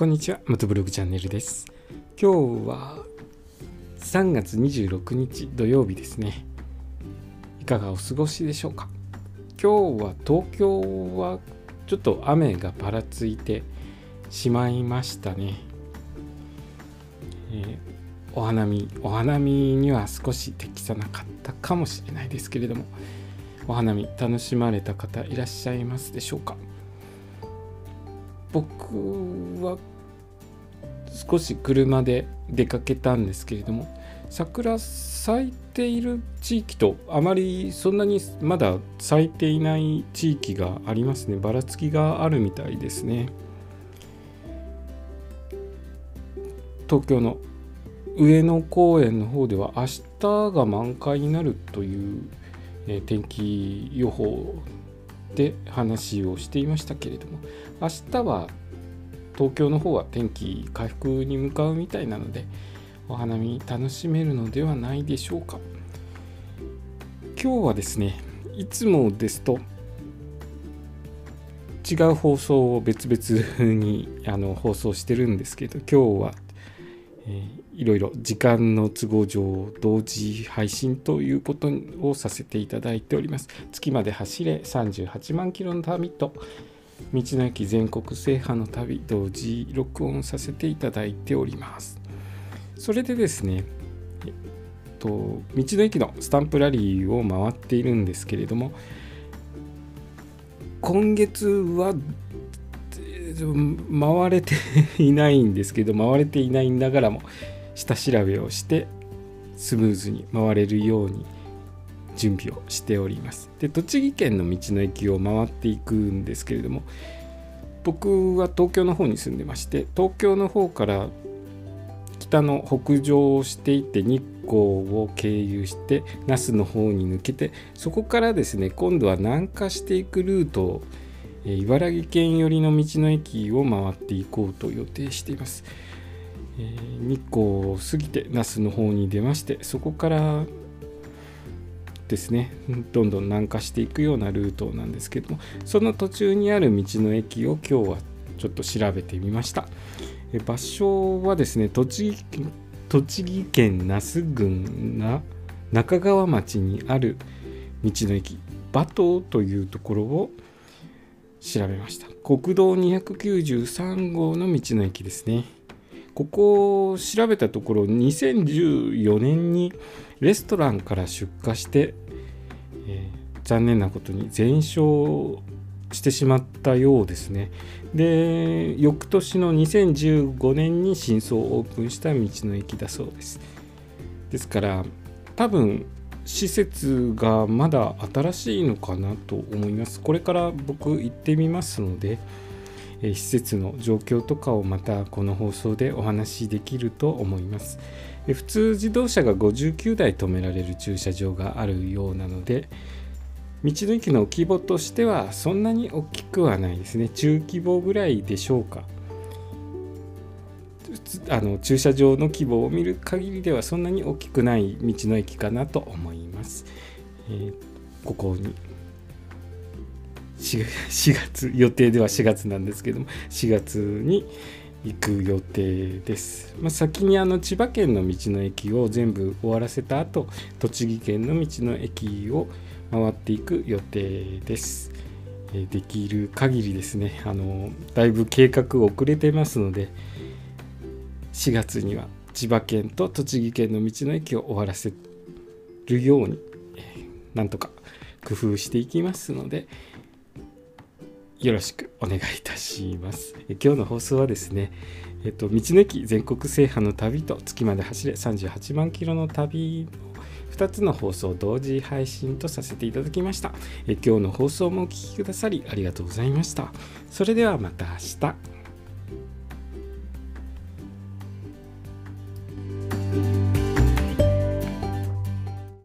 こんにちは、元ブログチャンネルです。今日は3月26日土曜日ですね。いかがお過ごしでしょうか？今日は東京はちょっと雨がぱらついてしまいましたね。えーお花見、お花見には少し適さなかったかもしれないですけれども、お花見楽しまれた方いらっしゃいますでしょうか？僕は少し車で出かけたんですけれども桜咲いている地域とあまりそんなにまだ咲いていない地域がありますね。ばらつきがあるみたいですね。東京の上野公園の方では明日が満開になるという、天気予報で話をしていましたけれども明日は東京の方は天気回復に向かうみたいなのでお花見楽しめるのではないでしょうか。今日はですねいつもですと違う放送を別々にあの放送してるんですけど今日は、えーいろいろ時間の都合上同時配信ということをさせていただいております。月まで走れ38万キロの旅と道の駅全国制覇の旅同時録音させていただいております。それでですねえっと道の駅のスタンプラリーを回っているんですけれども今月は回れていないんですけど回れていないながらも下調べをしてスムーズに回れるように準備をしております。で栃木県の道の駅を回っていくんですけれども僕は東京の方に住んでまして東京の方から北の北上をしていって日光を経由して那須の方に抜けてそこからですね今度は南下していくルートを茨城県寄りの道の駅を回っていこうと予定しています、えー日光を過ぎて那須の方に出ましてそこからですねどんどん南下していくようなルートなんですけどもその途中にある道の駅を今日はちょっと調べてみました。え場所はですね栃木県栃木県那須郡な中川町にある道の駅馬頭というところを調べました。国道293号の道の駅ですね。ここを調べたところ2014年にレストランから出火して、えー残念なことに全焼してしまったようですね。で翌年の2015年に新装オープンした道の駅だそうです。ですから多分施設がまだ新しいのかなと思います。これから僕行ってみますので施設の状況とかをまたこの放送でお話しできると思います。普通自動車が59台止められる駐車場があるようなので道の駅の規模としてはそんなに大きくはないですね。中規模ぐらいでしょうか。あの駐車場の規模を見る限りではそんなに大きくない道の駅かなと思います、えーここに 4, 月予定では4月なんですけども4月に行く予定です、まあ、先にあの千葉県の道の駅を全部終わらせた後栃木県の道の駅を回っていく予定です。えできる限りですねあのだいぶ計画遅れてますので4月には千葉県と栃木県の道の駅を終わらせるように、なんとか工夫していきますのでよろしくお願いいたします。今日の放送はですね、えっと、道の駅全国制覇の旅と月まで走れ38万キロの旅の2つの放送を同時配信とさせていただきました。え今日の放送もお聴きくださりありがとうございました。それではまた明日。